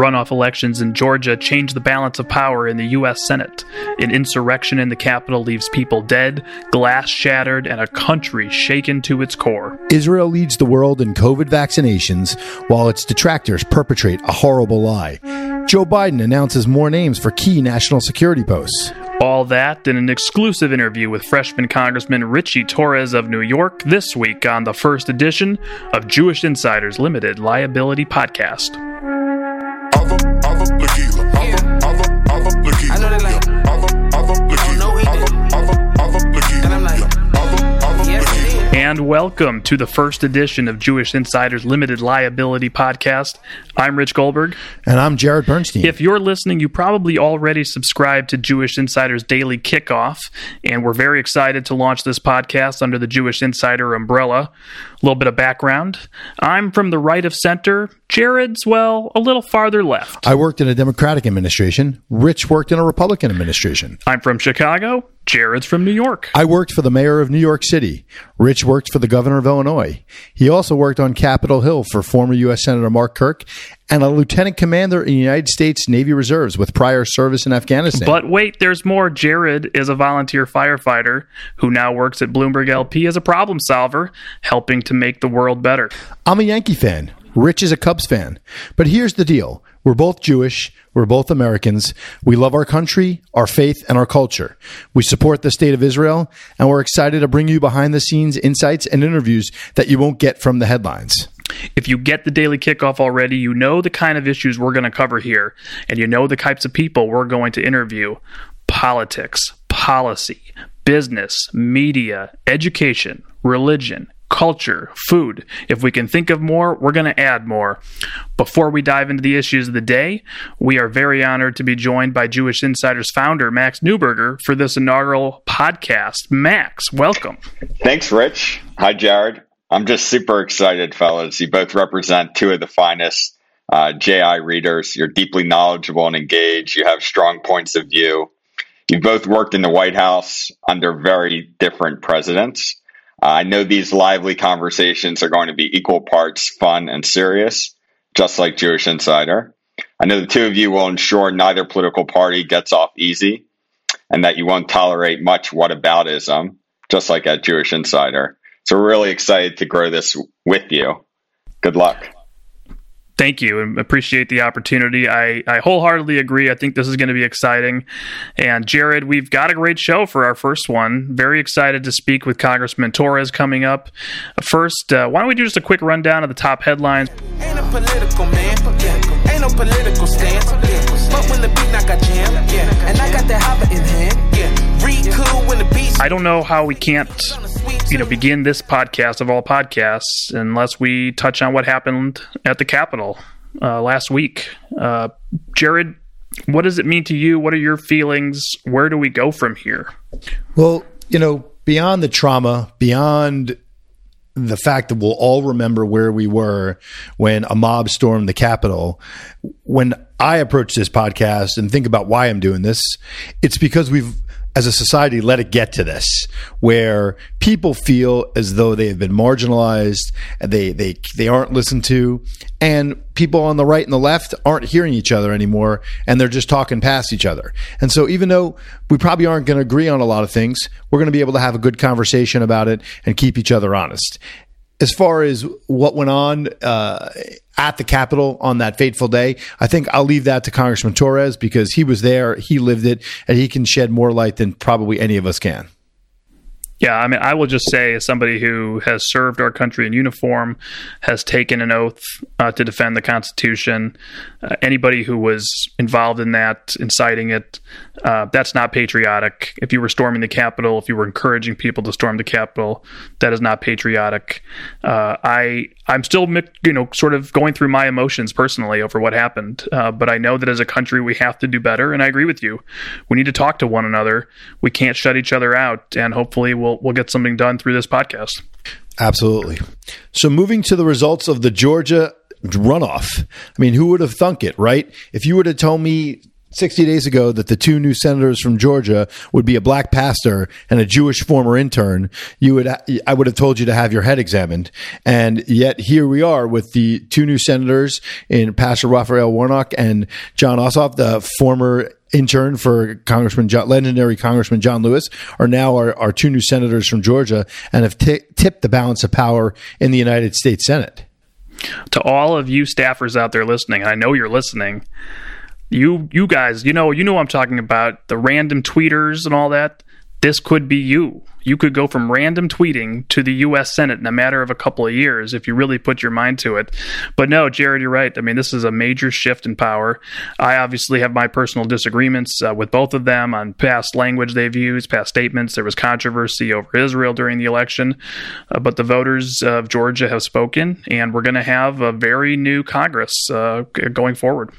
Runoff elections in Georgia change the balance of power in the U.S. Senate. An insurrection in the Capitol leaves people dead, glass shattered, and a country shaken to its core. Israel leads the world in COVID vaccinations while its detractors perpetrate a horrible lie. Joe Biden announces more names for key national security posts. All that in an exclusive interview with freshman Congressman Richie Torres of New York this week on the first edition of Jewish Insiders Limited Liability Podcast. And welcome to the first edition of Jewish Insiders Limited Liability Podcast. I'm Rich Goldberg. And I'm Jarrod Bernstein. If you're listening, you probably already subscribed to Jewish Insiders Daily Kickoff, and we're very excited to launch this podcast under the Jewish Insider umbrella. A little bit of background I'm from the right of center. Jarrod's, well, a little farther left. I worked in a Democratic administration. Rich worked in a Republican administration. I'm from Chicago. Jarrod's from New York. I worked for the mayor of New York City. Rich worked for the governor of Illinois. He also worked on Capitol Hill for former U.S. Senator Mark Kirk and a lieutenant commander in the United States Navy Reserves with prior service in Afghanistan. But wait, there's more. Jarrod is a volunteer firefighter who now works at Bloomberg LP as a problem solver, helping to make the world better. I'm a Yankee fan. Rich is a Cubs fan. But here's the deal we're both Jewish. We're both Americans. We love our country, our faith, and our culture. We support the state of Israel, and we're excited to bring you behind the scenes insights and interviews that you won't get from the headlines. If you get the daily kickoff already, you know the kind of issues we're going to cover here, and you know the types of people we're going to interview politics, policy, business, media, education, religion, culture, food. If we can think of more, we're going to add more. Before we dive into the issues of the day, we are very honored to be joined by Jewish Insiders founder Max Newberger for this inaugural podcast. Max, welcome. Thanks, Rich. Hi, Jarrod. I'm just super excited, fellas. You both represent two of the finest uh, JI readers. You're deeply knowledgeable and engaged. You have strong points of view. You've both worked in the White House under very different presidents. Uh, I know these lively conversations are going to be equal parts fun and serious, just like Jewish Insider. I know the two of you will ensure neither political party gets off easy and that you won't tolerate much whataboutism, just like at Jewish Insider. So we're really excited to grow this with you. Good luck thank you and appreciate the opportunity. I, I wholeheartedly agree. I think this is going to be exciting. And Jarrod, we've got a great show for our first one. Very excited to speak with Congressman Torres coming up. First, uh, why don't we do just a quick rundown of the top headlines? Ain't a political man, yeah. Ain't no political stance, yeah. But when the beat knock got jam, yeah. And I got the hopper in hand, yeah. Read cool when the beat. I don't know how we can't you know, begin this podcast of all podcasts unless we touch on what happened at the Capitol uh, last week. Uh, Jarrod, what does it mean to you? What are your feelings? Where do we go from here? Well, you know, beyond the trauma, beyond the fact that we'll all remember where we were when a mob stormed the Capitol. When I approach this podcast and think about why I'm doing this, it's because we've as a society let it get to this where people feel as though they have been marginalized they they they aren't listened to and people on the right and the left aren't hearing each other anymore and they're just talking past each other. And so even though we probably aren't going to agree on a lot of things we're going to be able to have a good conversation about it and keep each other honest as far as what went on uh, at the Capitol on that fateful day, I think I'll leave that to Congressman Torres because he was there, he lived it, and he can shed more light than probably any of us can. Yeah, I mean, I will just say, as somebody who has served our country in uniform, has taken an oath uh, to defend the Constitution, uh, anybody who was involved in that, inciting it, uh, that's not patriotic. If you were storming the Capitol, if you were encouraging people to storm the Capitol, that is not patriotic. Uh, I I'm still you know sort of going through my emotions personally over what happened, uh, but I know that as a country we have to do better, and I agree with you. We need to talk to one another. We can't shut each other out, and hopefully we'll we'll get something done through this podcast. Absolutely. So moving to the results of the Georgia runoff. I mean, who would have thunk it, right? If you would have told me 60 days ago that the two new senators from Georgia would be a black pastor and a Jewish former intern, you would I would have told you to have your head examined. And yet here we are with the two new senators in Pastor Raphael Warnock and Jon Ossoff, the former intern for Congressman John, legendary Congressman John Lewis, are now our, our two new senators from Georgia and have t- tipped the balance of power in the United States Senate. To all of you staffers out there listening, I know you're listening you you guys, you know, you know I'm talking about the random tweeters and all that. This could be you. You could go from random tweeting to the U.S. Senate in a matter of a couple of years if you really put your mind to it. But no, Jarrod, you're right. I mean, this is a major shift in power. I obviously have my personal disagreements uh, with both of them on past language they've used, past statements. There was controversy over Israel during the election, uh, but the voters of Georgia have spoken, and we're going to have a very new Congress uh, going forward.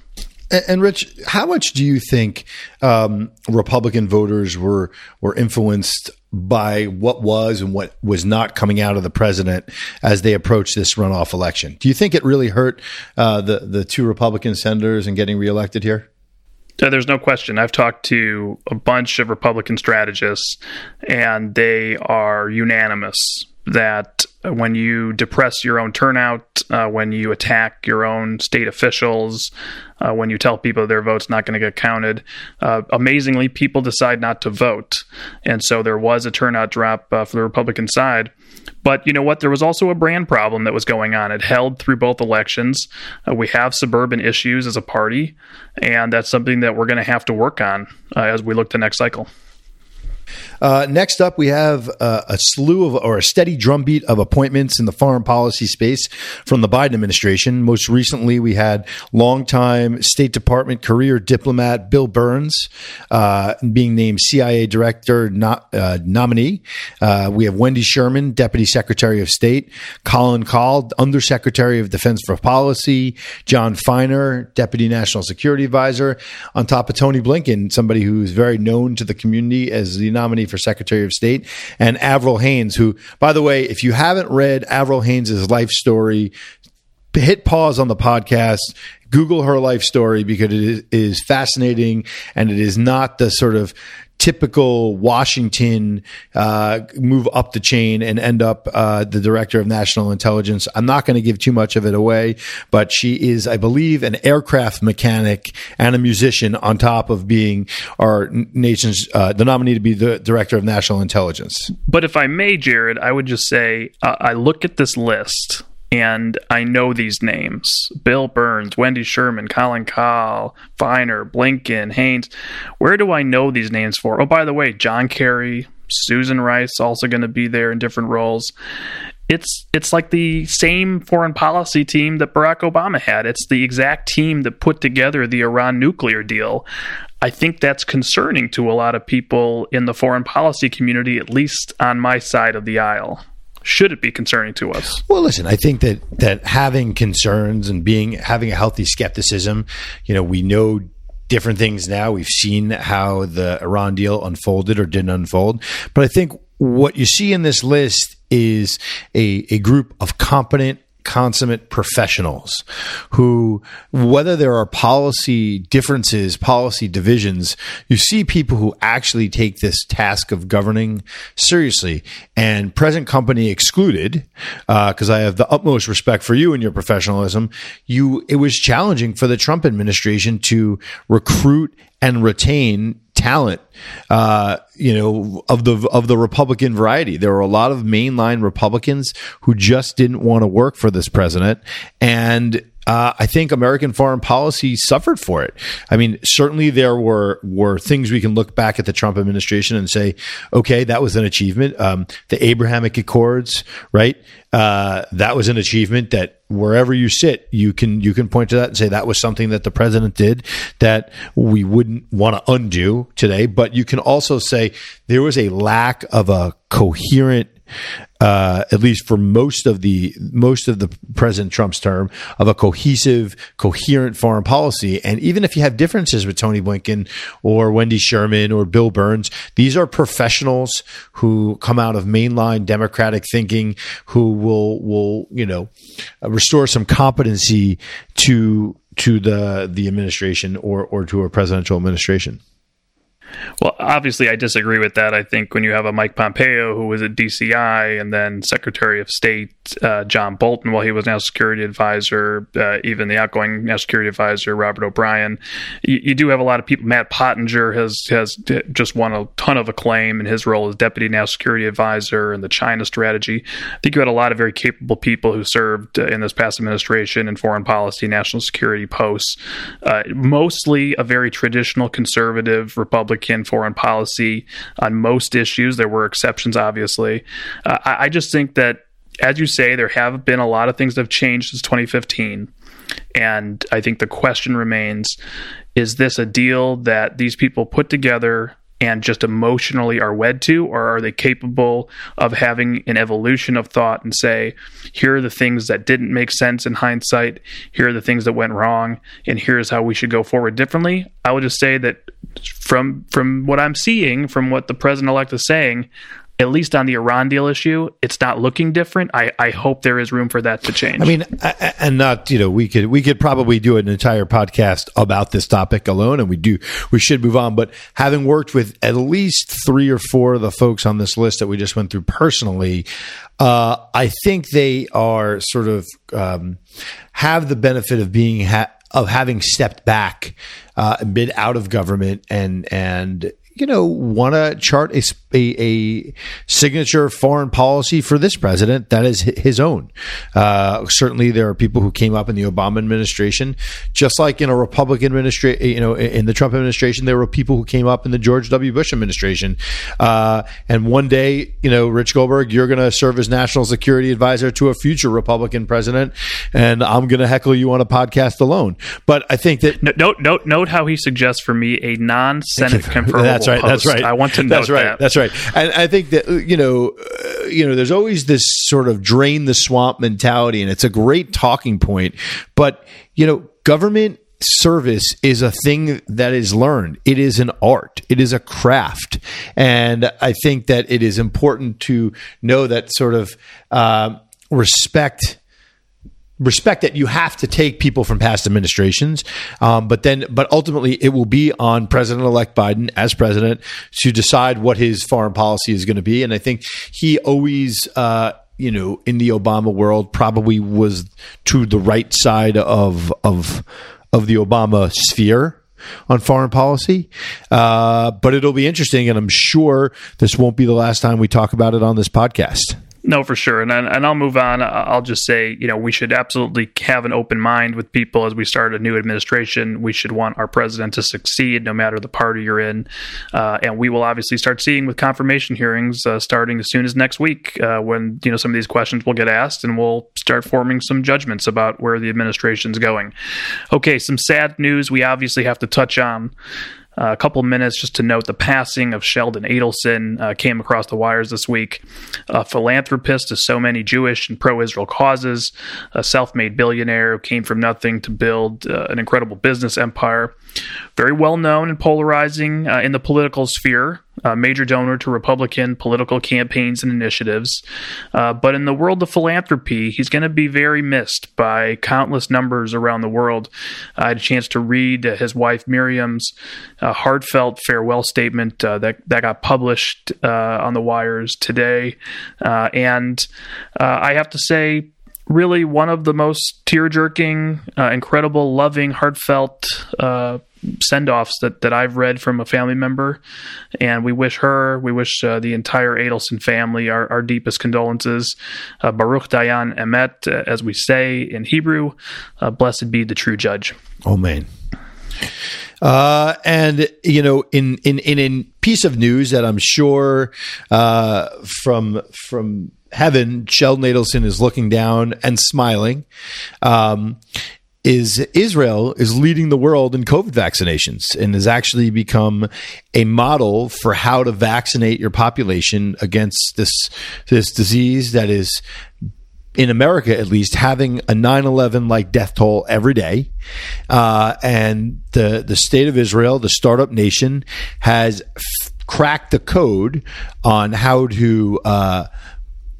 And, Rich, how much do you think um, Republican voters were were influenced by what was and what was not coming out of the president as they approached this runoff election? Do you think it really hurt uh, the the two Republican senators in getting reelected here? Uh, there's no question. I've talked to a bunch of Republican strategists, and they are unanimous that when you depress your own turnout, uh, when you attack your own state officials, uh, when you tell people their vote's not going to get counted, uh, amazingly, people decide not to vote. And so there was a turnout drop uh, for the Republican side. But you know what? There was also a brand problem that was going on. It held through both elections. Uh, we have suburban issues as a party, and that's something that we're going to have to work on uh, as we look to next cycle. Uh, next up, we have uh, a slew of, or a steady drumbeat of appointments in the foreign policy space from the Biden administration. Most recently, we had longtime State Department career diplomat Bill Burns uh, being named CIA Director no, uh, nominee. Uh, we have Wendy Sherman, Deputy Secretary of State, Colin Kahl, Undersecretary of Defense for Policy, Jon Finer, Deputy National Security Advisor, on top of Tony Blinken, somebody who's very known to the community as the nominee for Secretary of State, and Avril Haines, who, by the way, if you haven't read Avril Haines' life story, hit pause on the podcast google her life story because it is, fascinating and it is not the sort of typical Washington uh, move up the chain and end up uh, the director of national intelligence. I'm not going to give too much of it away, but she is, I believe, an aircraft mechanic and a musician on top of being our nation's uh, the nominee to be the director of national intelligence. But if I may, Jarrod, I would just say uh, I look at this list and I know these names Bill Burns, Wendy Sherman, Colin Kahl, Finer, Blinken, Haines. Where do I know these names for? Oh, by the way, John Kerry, Susan Rice also going to be there in different roles. It's it's like the same foreign policy team that Barack Obama had. It's the exact team that put together the Iran nuclear deal. I think that's concerning to a lot of people in the foreign policy community, at least on my side of the aisle should it be concerning to us? Well, listen, I think that that having concerns and being having a healthy skepticism, you know, we know different things now. We've seen how the Iran deal unfolded or didn't unfold, but I think what you see in this list is a, a group of competent consummate professionals who, whether there are policy differences, policy divisions, you see people who actually take this task of governing seriously. And present company excluded, because uh, I have the utmost respect for you and your professionalism. You, it was challenging for the Trump administration to recruit and retain talent, uh, you know, of the of the Republican variety. There were a lot of mainline Republicans who just didn't want to work for this president, and uh, I think American foreign policy suffered for it. I mean, certainly there were were things we can look back at the Trump administration and say, okay, that was an achievement. Um, the Abrahamic Accords, right? Uh, that was an achievement that wherever you sit, you can you can point to that and say that was something that the president did that we wouldn't want to undo today. But you can also say there was a lack of a coherent uh, at least for most of the most of the President Trump's term, of a cohesive, coherent foreign policy. And even if you have differences with Tony Blinken or Wendy Sherman or Bill Burns, these are professionals who come out of mainline Democratic thinking, who will will you know restore some competency to to the the administration or or to a presidential administration. Well, obviously, I disagree with that. I think when you have a Mike Pompeo who was at DCI and then Secretary of State uh, John Bolton, while he was now security advisor, uh, even the outgoing national security advisor Robert O'Brien, you, you, do have a lot of people. Matt Pottinger has has just won a ton of acclaim in his role as deputy national security advisor and the China strategy. I think you had a lot of very capable people who served uh, in this past administration in foreign policy, national security posts. Uh, mostly a very traditional conservative Republican Republican foreign policy on most issues. There were exceptions, obviously. Uh, I, I just think that, as you say, there have been a lot of things that have changed since 2015. And I think the question remains is this a deal that these people put together and just emotionally are wed to, or are they capable of having an evolution of thought and say, here are the things that didn't make sense in hindsight, here are the things that went wrong, and here's how we should go forward differently? I would just say that from from what I'm seeing, from what the president elect is saying, at least on the Iran deal issue, it's not looking different. I, I hope there is room for that to change. I mean, and not you know we could we could probably do an entire podcast about this topic alone, and we do we should move on. But having worked with at least three or four of the folks on this list that we just went through personally, uh, I think they are sort of um, have the benefit of being. Ha- of having stepped back uh, a bit out of government and and you know, want to chart a, a, a, signature foreign policy for this president that is his own. Uh, certainly, there are people who came up in the Obama administration, just like in a Republican administration, you know, in the Trump administration, there were people who came up in the George W. Bush administration. Uh, and one day, you know, Rich Goldberg, you're going to serve as national security advisor to a future Republican president, and I'm going to heckle you on a podcast alone. But I think that note note note how he suggests for me a non-Senate confirmable that's right. Post. That's right. I want to know That's right. That. That's right. And I think that you know, uh, you know, there's always this sort of drain the swamp mentality, and it's a great talking point. But you know, government service is a thing that is learned. It is an art. It is a craft, and I think that it is important to know that sort of uh, respect respect that you have to take people from past administrations, um, but then, but ultimately, it will be on President-elect Biden as president to decide what his foreign policy is going to be. And I think he always. Uh, you know, in the Obama world, probably was to the right side of of of the Obama sphere on foreign policy. Uh, but it'll be interesting, and I'm sure this won't be the last time we talk about it on this podcast. No, for sure. And and I'll move on. I'll just say, you know, we should absolutely have an open mind with people as we start a new administration. We should want our president to succeed, no matter the party you're in. Uh, and we will obviously start seeing with confirmation hearings uh, starting as soon as next week, uh, when you know some of these questions will get asked, and we'll start forming some judgments about where the administration's going. Okay, some sad news we obviously have to touch on. Uh, a couple minutes just to note the passing of Sheldon Adelson uh, came across the wires this week. A philanthropist to so many Jewish and pro Israel causes, a self made billionaire who came from nothing to build uh, an incredible business empire. Very well known and polarizing uh, in the political sphere, a major donor to Republican political campaigns and initiatives. Uh, but in the world of philanthropy, he's going to be very missed by countless numbers around the world. I had a chance to read uh, his wife Miriam's uh, heartfelt farewell statement uh, that that got published uh, on the wires today, and I have to say really one of the most tear jerking, uh, incredible, loving, heartfelt uh, send offs that, that I've read from a family member. And we wish her, we wish uh, the entire Adelson family our, our deepest condolences. Uh, Baruch Dayan Emet, uh, as we say in Hebrew, uh, blessed be the true judge. Man. Uh, and you know, in in in a piece of news that I'm sure uh, from from heaven, Sheldon Adelson is looking down and smiling. Um, is Israel is leading the world in COVID vaccinations and has actually become a model for how to vaccinate your population against this this disease that is in America at least having a 9/11 like death toll every day. Uh, and the the state of Israel, the startup nation, has f- cracked the code on how to uh,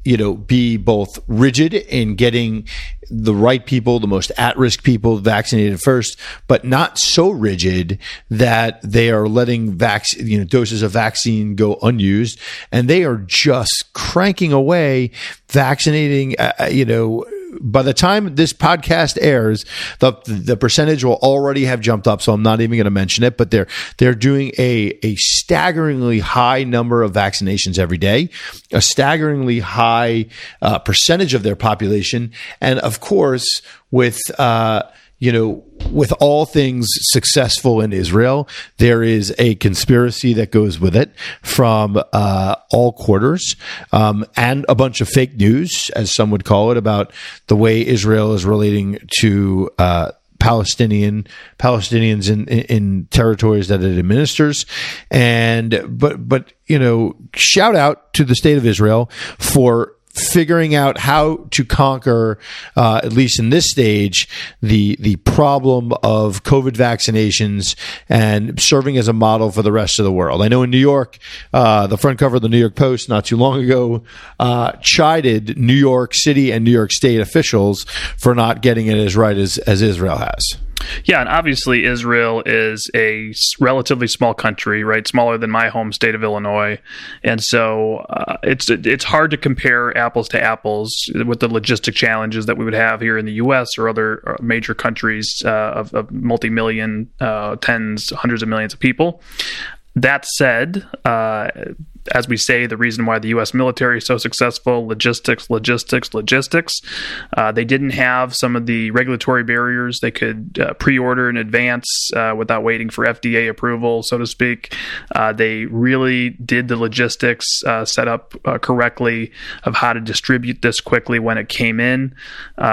you know, be both rigid in getting the right people, the most at risk people vaccinated first, but not so rigid that they are letting vac- you know, doses of vaccine go unused. And they are just cranking away vaccinating, uh, uh you know, by the time this podcast airs, the the percentage will already have jumped up. So I'm not even going to mention it. But they're they're doing a a staggeringly high number of vaccinations every day, a staggeringly high uh, percentage of their population, and of course with. Uh, you know, with all things successful in Israel, there is a conspiracy that goes with it from uh, all quarters um, and a bunch of fake news, as some would call it, about the way Israel is relating to. Uh, Palestinian Palestinians in, in, in territories that it administers, and but but you know, shout out to the state of Israel for figuring out how to conquer, uh, at least in this stage, the the problem of COVID vaccinations and serving as a model for the rest of the world. I know in New York, uh, the front cover of the New York Post not too long ago uh, chided New York City and New York State officials for not getting it as right as as Israel has. Yeah, and obviously Israel is a relatively small country, right? Smaller than my home state of Illinois, and so uh, it's it's hard to compare apples to apples with the logistic challenges that we would have here in the U.S. or other uh, major countries uh, of, of multi-million, uh, tens, hundreds of millions of people. That said, uh, as we say, the reason why the U.S. military is so successful logistics, logistics, logistics. Uh, they didn't have some of the regulatory barriers. They could uh, pre order in advance uh, without waiting for FDA approval, so to speak. Uh, they really did the logistics uh, set up uh, correctly of how to distribute this quickly when it came in.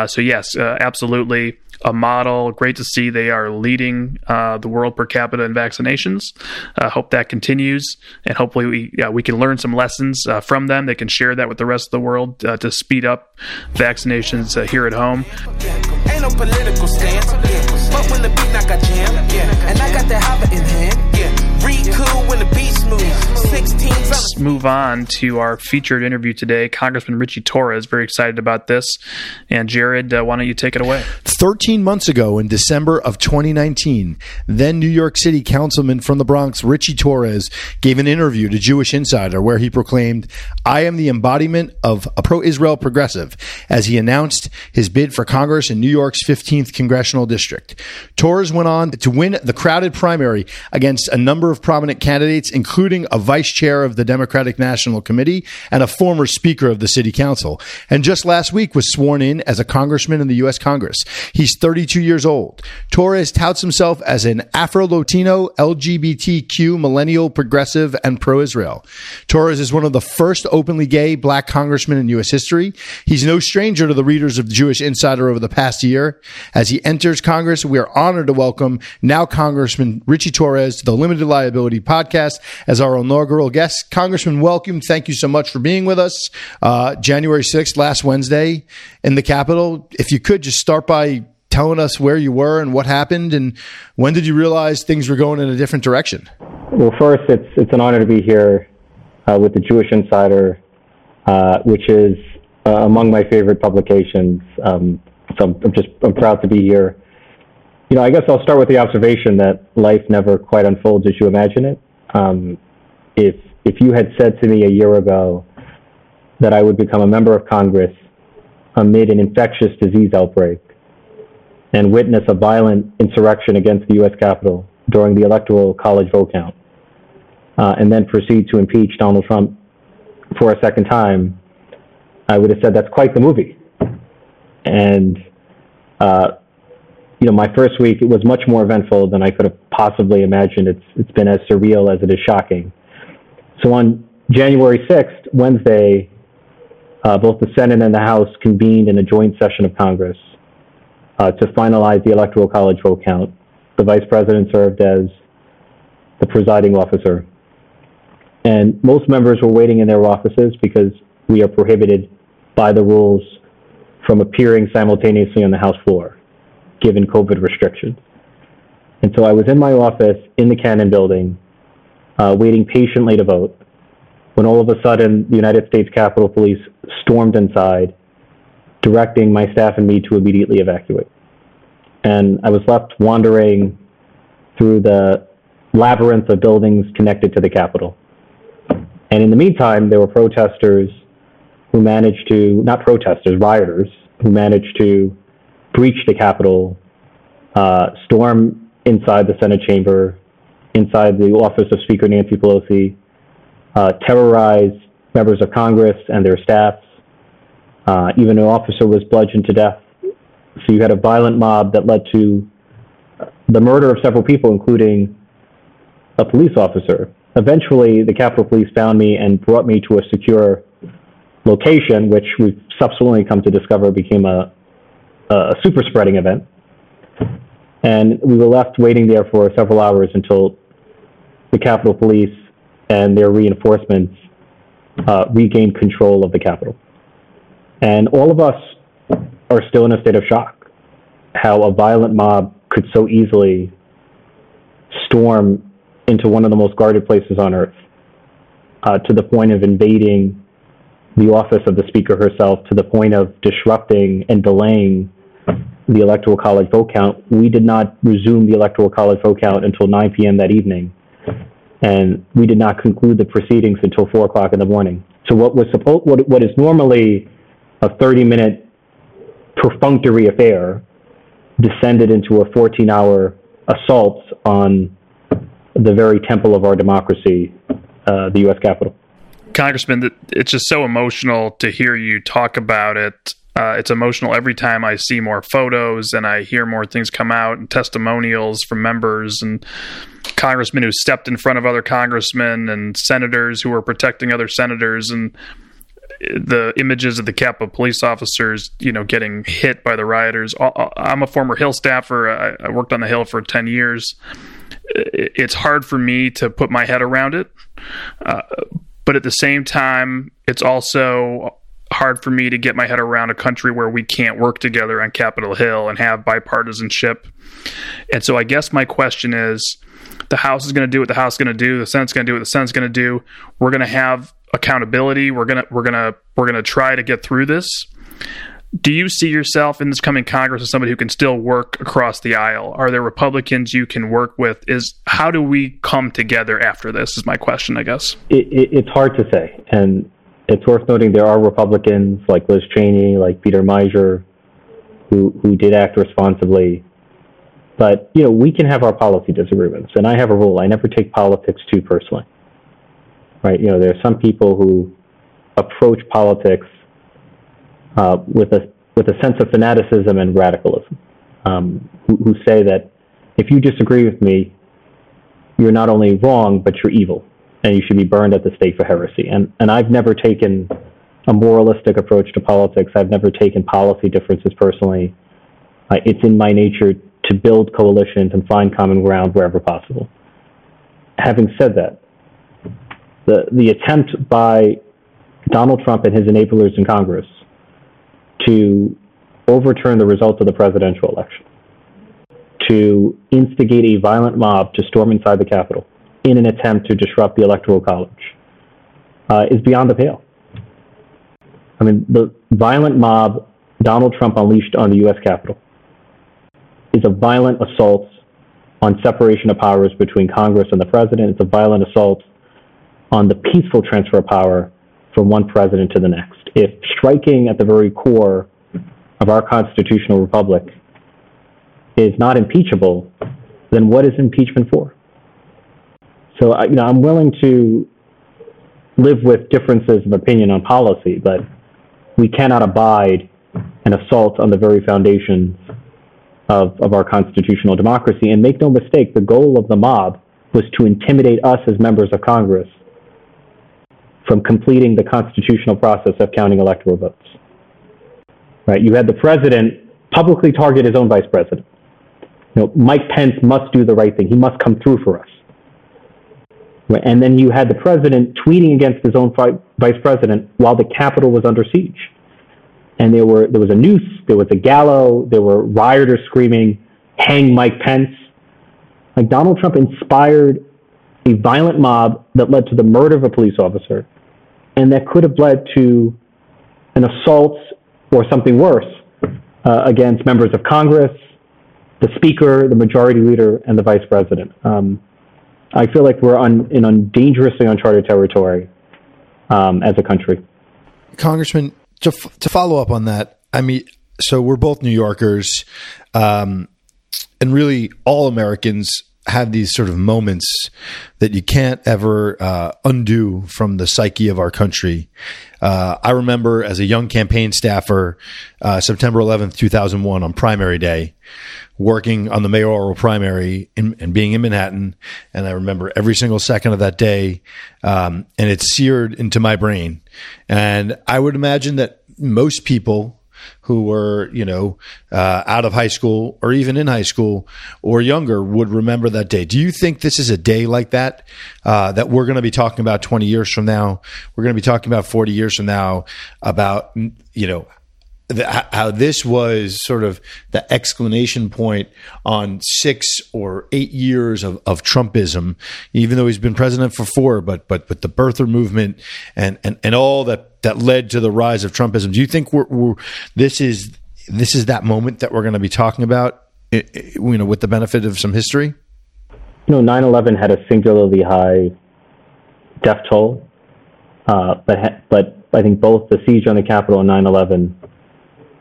so, yes, absolutely a model. Great to see they are leading uh, the world per capita in vaccinations. Uh, hope that continues, and hopefully we yeah, we can learn some lessons uh, from them. They can share that with the rest of the world uh, to speed up vaccinations uh, here at home. Ain't no political stance, but when the beat knock jam, yeah, and I got the in hand, Let's move on to our featured interview today. Congressman Richie Torres, very excited about this. And Jarrod, uh, why don't you take it away? 13 months ago, in December of 2019, then New York City Councilman from the Bronx, Richie Torres, gave an interview to Jewish Insider where he proclaimed, I am the embodiment of a pro Israel progressive, as he announced his bid for Congress in New York's 15th congressional district. Torres went on to win the crowded primary against a number of prominent candidates, including a vice vice chair of the Democratic National Committee and a former speaker of the city council. And just last week was sworn in as a congressman in the U.S. Congress. He's 32 years old. Torres touts himself as an Afro Latino, LGBTQ, millennial, progressive, and pro Israel. Torres is one of the first openly gay black congressmen in U.S. history. He's no stranger to the readers of Jewish Insider over the past year. As he enters Congress, we are honored to welcome now Congressman Richie Torres to the Limited Liability Podcast as our inaugural guest. Congressman, welcome. Thank you so much for being with us. Uh, January 6th, last Wednesday in the Capitol. If you could just start by telling us where you were and what happened, and when did you realize things were going in a different direction? Well, first, it's it's an honor to be here uh, with the Jewish Insider, uh, which is uh, among my favorite publications. Um, so I'm, I'm, just I'm proud to be here. You know, I guess I'll start with the observation that life never quite unfolds as you imagine it. Um, if if you had said to me a year ago that I would become a member of Congress amid an infectious disease outbreak and witness a violent insurrection against the U.S. Capitol during the Electoral College vote count, uh, and then proceed to impeach Donald Trump for a second time, I would have said that's quite the movie. And uh, you know, my first week it was much more eventful than I could have possibly imagined. It's it's been as surreal as it is shocking. So on January 6th, Wednesday, uh, both the Senate and the House convened in a joint session of Congress uh, to finalize the Electoral College vote count. The Vice President served as the presiding officer. And most members were waiting in their offices because we are prohibited by the rules from appearing simultaneously on the House floor, given COVID restrictions. And so I was in my office in the Cannon building uh, waiting patiently to vote when all of a sudden the United States Capitol Police stormed inside, directing my staff and me to immediately evacuate. And I was left wandering through the labyrinth of buildings connected to the Capitol. And in the meantime, there were protesters who managed to, not protesters, rioters, who managed to breach the Capitol, uh, storm inside the Senate chamber, inside the office of Speaker Nancy Pelosi, uh, terrorize members of Congress and their staffs. Uh, even an officer was bludgeoned to death. So you had a violent mob that led to the murder of several people, including a police officer. Eventually, the Capitol Police found me and brought me to a secure location, which we've subsequently come to discover became a, a super spreading event. And we were left waiting there for several hours until the Capitol Police and their reinforcements uh, regained control of the Capitol. And all of us are still in a state of shock how a violent mob could so easily storm into one of the most guarded places on earth uh, to the point of invading the office of the Speaker herself, to the point of disrupting and delaying the Electoral College vote count. We did not resume the Electoral College vote count until 9 p.m. that evening and we did not conclude the proceedings until four o'clock in the morning. So what was supposed, what, what is normally a 30 minute perfunctory affair descended into a 14 hour assault on the very temple of our democracy, uh, the U.S. Capitol. Congressman, it's just so emotional to hear you talk about it. Uh, it's emotional every time I see more photos and I hear more things come out and testimonials from members and congressmen who stepped in front of other congressmen and senators who were protecting other senators and the images of the Capitol police officers, you know, getting hit by the rioters. I'm a former Hill staffer. I worked on the Hill for 10 years. It's hard for me to put my head around it. Uh, but at the same time, it's also hard for me to get my head around a country where we can't work together on Capitol Hill and have bipartisanship. And so I guess my question is the House is going to do what the House is going to do, the Senate's going to do what the Senate's going to do. We're going to have accountability. We're going to we're going to we're going to try to get through this. Do you see yourself in this coming Congress as somebody who can still work across the aisle? Are there Republicans you can work with? Is how do we come together after this? Is my question, I guess. It, it, it's hard to say, and it's worth noting there are Republicans like Liz Cheney, like Peter Meijer, who who did act responsibly. But you know, we can have our policy disagreements, and I have a rule: I never take politics too personally. Right? You know, there are some people who approach politics uh, with a with a sense of fanaticism and radicalism, um, who, who say that if you disagree with me, you're not only wrong, but you're evil and you should be burned at the stake for heresy. And and I've never taken a moralistic approach to politics. I've never taken policy differences personally. Uh, it's in my nature to build coalitions and find common ground wherever possible. Having said that, the the attempt by Donald Trump and his enablers in Congress to overturn the results of the presidential election, to instigate a violent mob to storm inside the Capitol, in an attempt to disrupt the Electoral College uh, is beyond the pale. I mean, the violent mob Donald Trump unleashed on the U.S. Capitol is a violent assault on separation of powers between Congress and the president. It's a violent assault on the peaceful transfer of power from one president to the next. If striking at the very core of our constitutional republic is not impeachable, then what is impeachment for? So, you know, I'm willing to live with differences of opinion on policy, but we cannot abide an assault on the very foundations of, of our constitutional democracy. And make no mistake, the goal of the mob was to intimidate us as members of Congress from completing the constitutional process of counting electoral votes. Right? You had the president publicly target his own vice president. You know, Mike Pence must do the right thing. He must come through for us. And then you had the president tweeting against his own vice president while the Capitol was under siege. And there were there was a noose, there was a gallows, there were rioters screaming, "Hang Mike Pence!" Like Donald Trump inspired a violent mob that led to the murder of a police officer, and that could have led to an assault or something worse uh, against members of Congress, the Speaker, the Majority Leader, and the Vice President. Um, I feel like we're on, in on dangerously uncharted territory um, as a country. Congressman, to, f- to follow up on that, I mean, so we're both New Yorkers, um, and really all Americans have these sort of moments that you can't ever uh, undo from the psyche of our country. Uh, I remember as a young campaign staffer, uh, September 11th, 2001, on primary day, working on the mayoral primary in, and being in Manhattan. And I remember every single second of that day. Um, and it's seared into my brain. And I would imagine that most people who were, you know, uh, out of high school or even in high school or younger would remember that day. Do you think this is a day like that uh, that we're going to be talking about 20 years from now? We're going to be talking about 40 years from now about, you know, the, how this was sort of the exclamation point on six or eight years of, of Trumpism, even though he's been president for four, but but but the birther movement and and, and all that that led to the rise of Trumpism. Do you think we're, we're this is this is that moment that we're going to be talking about, you know, with the benefit of some history? You know, 9/11 had a singularly high death toll, uh, but but I think both the siege on the Capitol and 9/11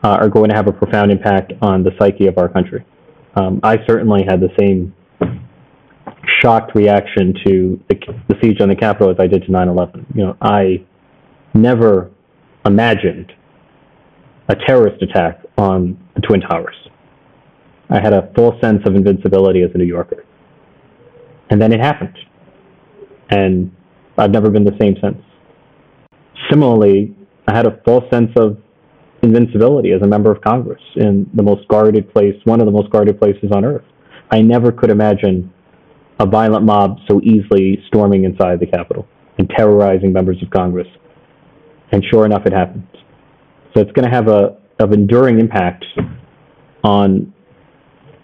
uh, are going to have a profound impact on the psyche of our country. Um, I certainly had the same shocked reaction to the, the siege on the Capitol as I did to 9/11. You know, I never imagined a terrorist attack on the Twin Towers. I had a full sense of invincibility as a New Yorker. And then it happened. And I've never been the same since. Similarly, I had a full sense of invincibility as a member of Congress in the most guarded place, one of the most guarded places on earth. I never could imagine a violent mob so easily storming inside the Capitol and terrorizing members of Congress. And sure enough, it happened. So it's going to have a of enduring impact on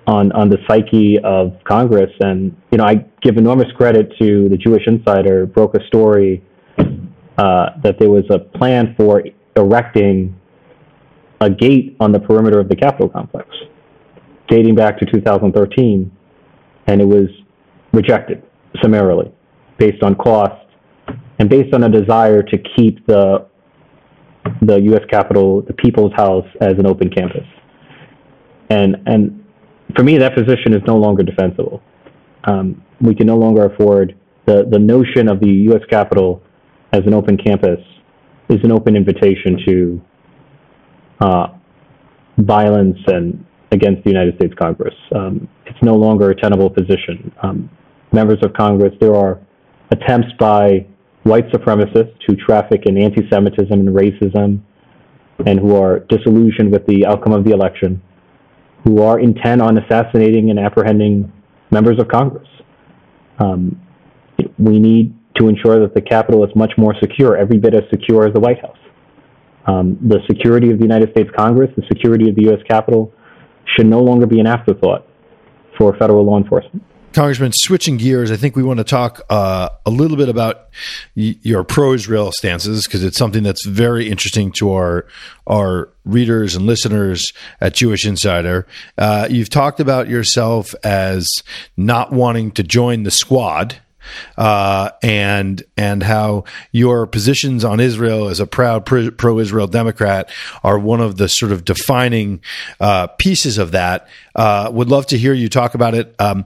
on on the psyche of Congress. And you know, I give enormous credit to the Jewish Insider broke a story uh, that there was a plan for erecting a gate on the perimeter of the Capitol complex, dating back to 2013, and it was rejected summarily based on cost and based on a desire to keep the the U.S. Capitol, the People's House, as an open campus. And and for me, that position is no longer defensible. Um, we can no longer afford the the notion of the U.S. Capitol as an open campus is an open invitation to uh, violence and against the United States Congress. Um, it's no longer a tenable position. Um, members of Congress, there are attempts by white supremacists who traffic in anti-Semitism and racism and who are disillusioned with the outcome of the election, who are intent on assassinating and apprehending members of Congress. Um, we need to ensure that the Capitol is much more secure, every bit as secure as the White House. Um, the security of the United States Congress, the security of the U.S. Capitol, should no longer be an afterthought for federal law enforcement. Congressman, switching gears, I think we want to talk uh, a little bit about y- your pro-Israel stances because it's something that's very interesting to our our readers and listeners at Jewish Insider. Uh, you've talked about yourself as not wanting to join the squad uh, and and how your positions on Israel as a proud pro Israel Democrat are one of the sort of defining uh, pieces of that. Uh, would love to hear you talk about it. Um,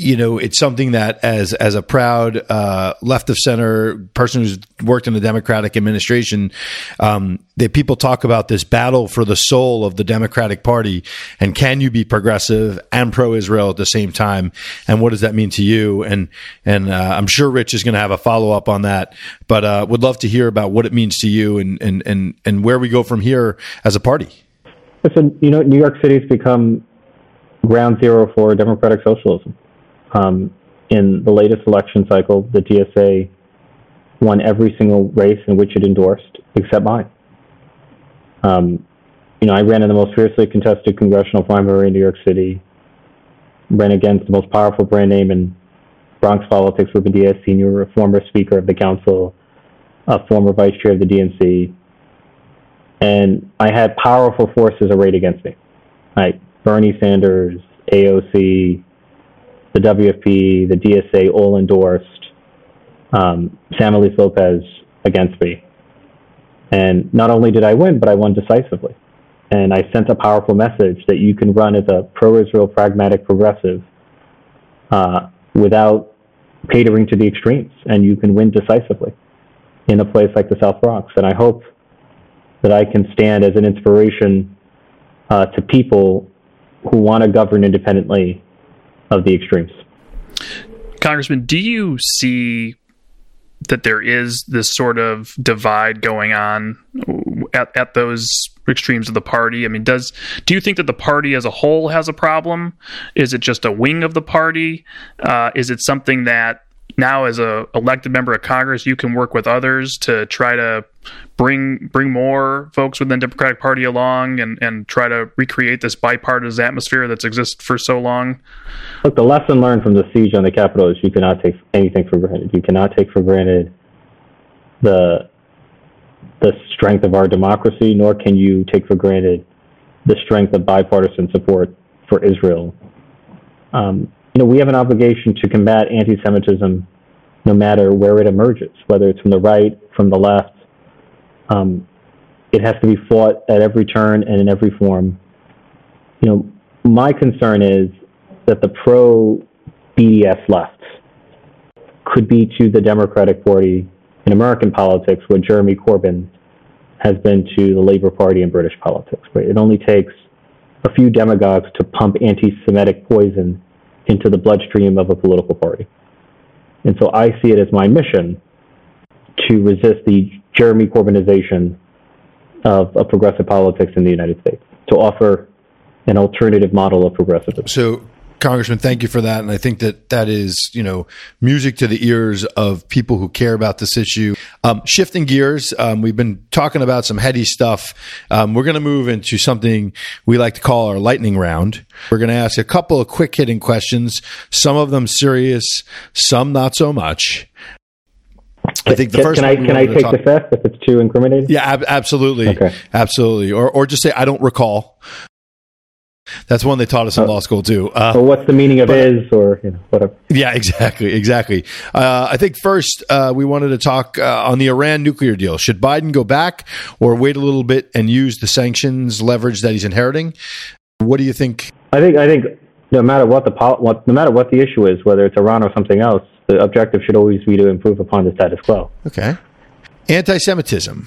you know, it's something that as as a proud uh, left of center person who's worked in the Democratic administration, um, that people talk about this battle for the soul of the Democratic Party, and can you be progressive and pro Israel at the same time, and what does that mean to you? And and uh, I'm sure Rich is going to have a follow up on that, but uh, would love to hear about what it means to you and and and and where we go from here as a party. Listen, you know, New York City's become ground zero for democratic socialism um, in the latest election cycle, the DSA won every single race in which it endorsed, except mine. Um, you know, I ran in the most fiercely contested congressional primary in New York City, ran against the most powerful brand name in Bronx politics, Ruben Diaz Sr., a former Speaker of the Council, a former vice chair of the DNC, and I had powerful forces arrayed against me, like Bernie Sanders, AOC, the WFP, the DSA, all endorsed um, Samelys Lopez against me. And not only did I win, but I won decisively. And I sent a powerful message that you can run as a pro-Israel pragmatic progressive uh, without catering to the extremes, and you can win decisively in a place like the South Bronx. And I hope that I can stand as an inspiration uh, to people who want to govern independently of the extremes. Congressman, do you see that there is this sort of divide going on at, at those extremes of the party? I mean, does do you think that the party as a whole has a problem? Is it just a wing of the party? Uh, is it something that now as a elected member of Congress, you can work with others to try to bring bring more folks within the Democratic Party along and, and try to recreate this bipartisan atmosphere that's existed for so long? Look, the lesson learned from the siege on the Capitol is you cannot take anything for granted. You cannot take for granted the the strength of our democracy, nor can you take for granted the strength of bipartisan support for Israel. Um, you know, we have an obligation to combat anti-Semitism no matter where it emerges, whether it's from the right, from the left. Um, it has to be fought at every turn and in every form. You know, my concern is that the pro BDS left could be to the Democratic Party in American politics what Jeremy Corbyn has been to the Labour Party in British politics. Right? It only takes a few demagogues to pump anti-Semitic poison into the bloodstream of a political party. And so I see it as my mission to resist the Jeremy Corbynization of, of progressive politics in the United States, to offer an alternative model of progressivism. So Congressman, thank you for that. And I think that that is, you know, music to the ears of people who care about this issue. Um, shifting gears, um, we've been talking about some heady stuff. Um, we're going to move into something we like to call our lightning round. We're going to ask a couple of quick hitting questions, some of them serious, some not so much. I think the can, first. Can I can I take talk- the fifth if it's too incriminating? Yeah, ab- absolutely, okay. absolutely. Or or just say I don't recall. That's one they taught us in uh, law school too. Uh, so what's the meaning of but, is or you know, whatever? Yeah, exactly, exactly. Uh, I think first uh, we wanted to talk uh, on the Iran nuclear deal. Should Biden go back or wait a little bit and use the sanctions leverage that he's inheriting? What do you think? I think I think no matter what the what, no matter what the issue is, whether it's Iran or something else, the objective should always be to improve upon the status quo. Okay. Anti-Semitism.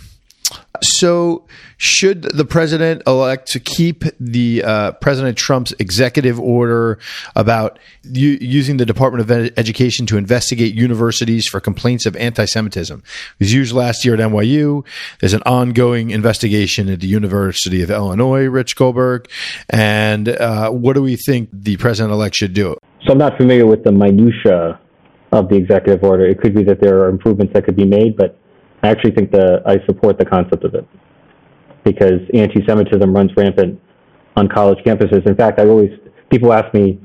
So, should the president elect to keep the uh, President Trump's executive order about u- using the Department of Ed- Education to investigate universities for complaints of anti-Semitism? It was used last year at NYU. There's an ongoing investigation at the University of Illinois, Rich Goldberg. And uh, what do we think the president elect should do? So, I'm not familiar with the minutia of the executive order. It could be that there are improvements that could be made, but I actually think that I support the concept of it because anti-Semitism runs rampant on college campuses. In fact, I always people ask me,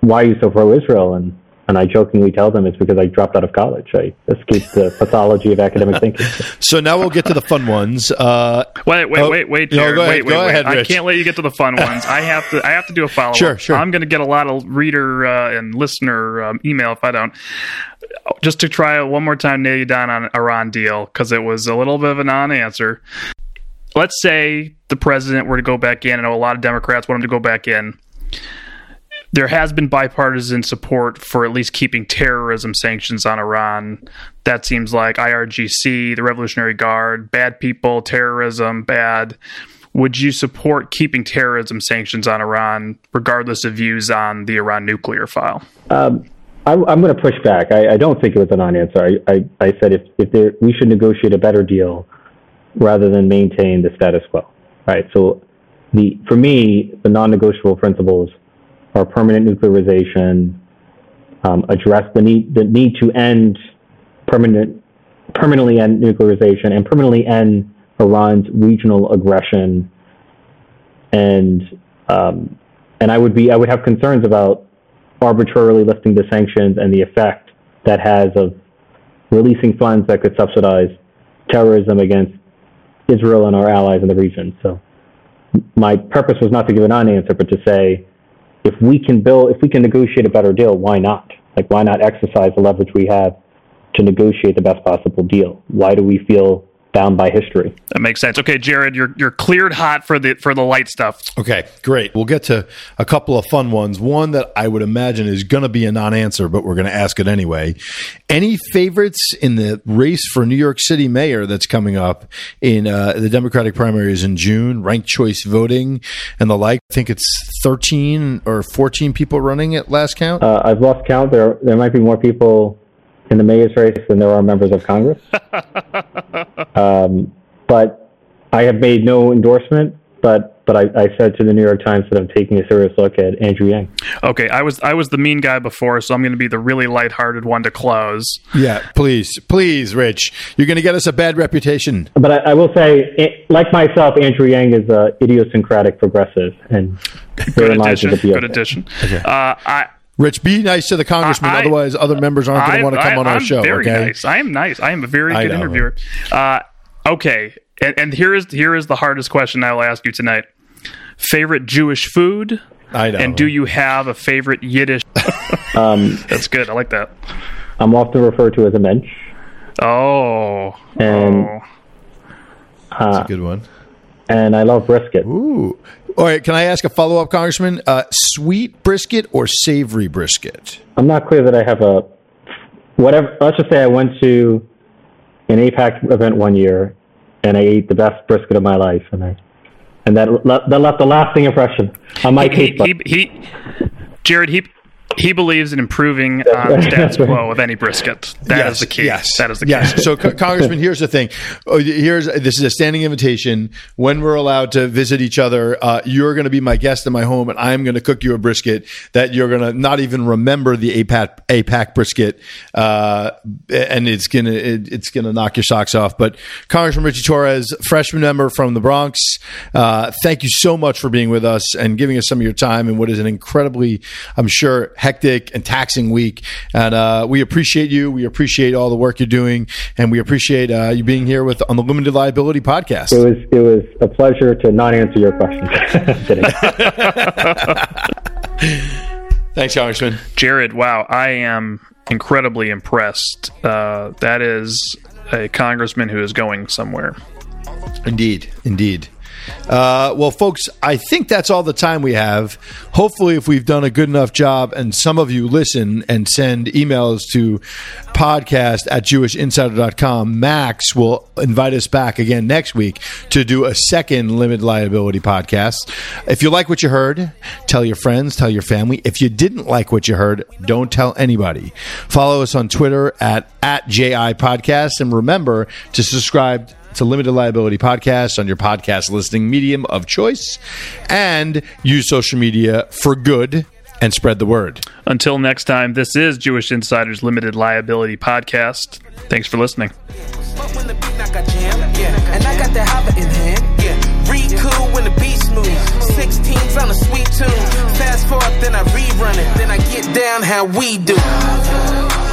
"Why are you so pro-Israel?" and and I jokingly tell them it's because I dropped out of college. I escaped the pathology of academic thinking. so now we'll get to the fun ones. Uh, wait, wait, oh, wait, wait, Jarrod, no, wait, wait, wait. Ahead, I can't let you get to the fun ones. I have to. I have to do a follow up. Sure, sure. I'm going to get a lot of reader uh, and listener um, email if I don't. Just to try one more time, nail you down on Iran deal because it was a little bit of a non-answer. Let's say the president were to go back in. I know a lot of Democrats want him to go back in there has been bipartisan support for at least keeping terrorism sanctions on Iran. That seems like IRGC, the Revolutionary Guard, bad people, terrorism, bad. Would you support keeping terrorism sanctions on Iran, regardless of views on the Iran nuclear file? Um, I, am going to push back. I, I, don't think it was a non-answer. I, I, I said if, if there, we should negotiate a better deal rather than maintain the status quo. Right. So, the for me, the non-negotiable principles or permanent nuclearization, um, address the need the need to end permanent permanently end nuclearization and permanently end Iran's regional aggression, and um, and I would be I would have concerns about arbitrarily lifting the sanctions and the effect that has of releasing funds that could subsidize terrorism against Israel and our allies in the region. So my purpose was not to give a non-answer, but to say, if we can build, if we can negotiate a better deal, why not? Like, why not exercise the leverage we have to negotiate the best possible deal? Why do we feel bound by history. That makes sense. Okay, Jarrod, you're you're cleared hot for the for the light stuff. Okay, great. We'll get to a couple of fun ones. One that I would imagine is going to be a non-answer, but we're going to ask it anyway. Any favorites in the race for New York City mayor that's coming up in uh, the Democratic primaries in June? Ranked choice voting and the like. I think it's 13 or 14 people running at last count. Uh, I've lost count. There there might be more people in the mayor's race than there are members of Congress. um, but I have made no endorsement. But but I, I, said to the New York Times that I'm taking a serious look at Andrew Yang. Okay, I was I was the mean guy before, so I'm going to be the really lighthearted one to close. Yeah, please, please, Rich, you're going to get us a bad reputation. But I, I will say, like myself, Andrew Yang is a idiosyncratic progressive, and good addition. Good addition. Okay. Uh, I Rich, be nice to the congressman. I, otherwise, other members aren't going to want to come I, on our I'm show. Very okay? nice. I am nice. I am a very good interviewer. Uh, okay, and, and, here is here is the hardest question I will ask you tonight. Favorite Jewish food? I know. And do you have a favorite Yiddish? um, That's good. I like that. I'm often referred to as a mensch. Oh. And oh. That's uh, a good one. And I love brisket. Ooh. All right, can I ask a follow up, Congressman? Uh, sweet brisket or savory brisket? I'm not clear that I have a whatever. Let's just say I went to an AIPAC event one year and I ate the best brisket of my life, and I and that that left a lasting impression on my he, taste. He, he, he, Jarrod, he he believes in improving on um, status quo of any brisket. That yes, is the key. Yes, that is the yes. key. so, Congressman, here's the thing. Oh, here's this is a standing invitation. When we're allowed to visit each other, uh, you're going to be my guest in my home, and I'm going to cook you a brisket that you're going to not even remember the AIPAC, AIPAC brisket, uh, and it's gonna it, it's gonna knock your socks off. But Congressman Richie Torres, freshman member from the Bronx, uh, thank you so much for being with us and giving us some of your time and what is an incredibly, I'm sure hectic and taxing week. And uh, we appreciate you. We appreciate all the work you're doing, and we appreciate uh, you being here with on the Limited Liability Podcast. It was it was a pleasure to not answer your questions Thanks, Congressman. Jarrod, wow, I am incredibly impressed. Uh, that is a congressman who is going somewhere. Indeed, indeed. Uh, well, folks, I think that's all the time we have. Hopefully, if we've done a good enough job and some of you listen and send emails to podcast at jewishinsider.com, Max will invite us back again next week to do a second limited liability podcast. If you like what you heard, tell your friends, tell your family. If you didn't like what you heard, don't tell anybody. Follow us on Twitter at, at JI Podcast and remember to subscribe to Limited Liability Podcast on your podcast listening medium of choice and use social media for good and spread the word. Until next time, this is Jewish Insiders Limited Liability Podcast. Thanks for listening. Sixteens on a sweet tune. Fast forward, then I rerun it. Then I get down how we do.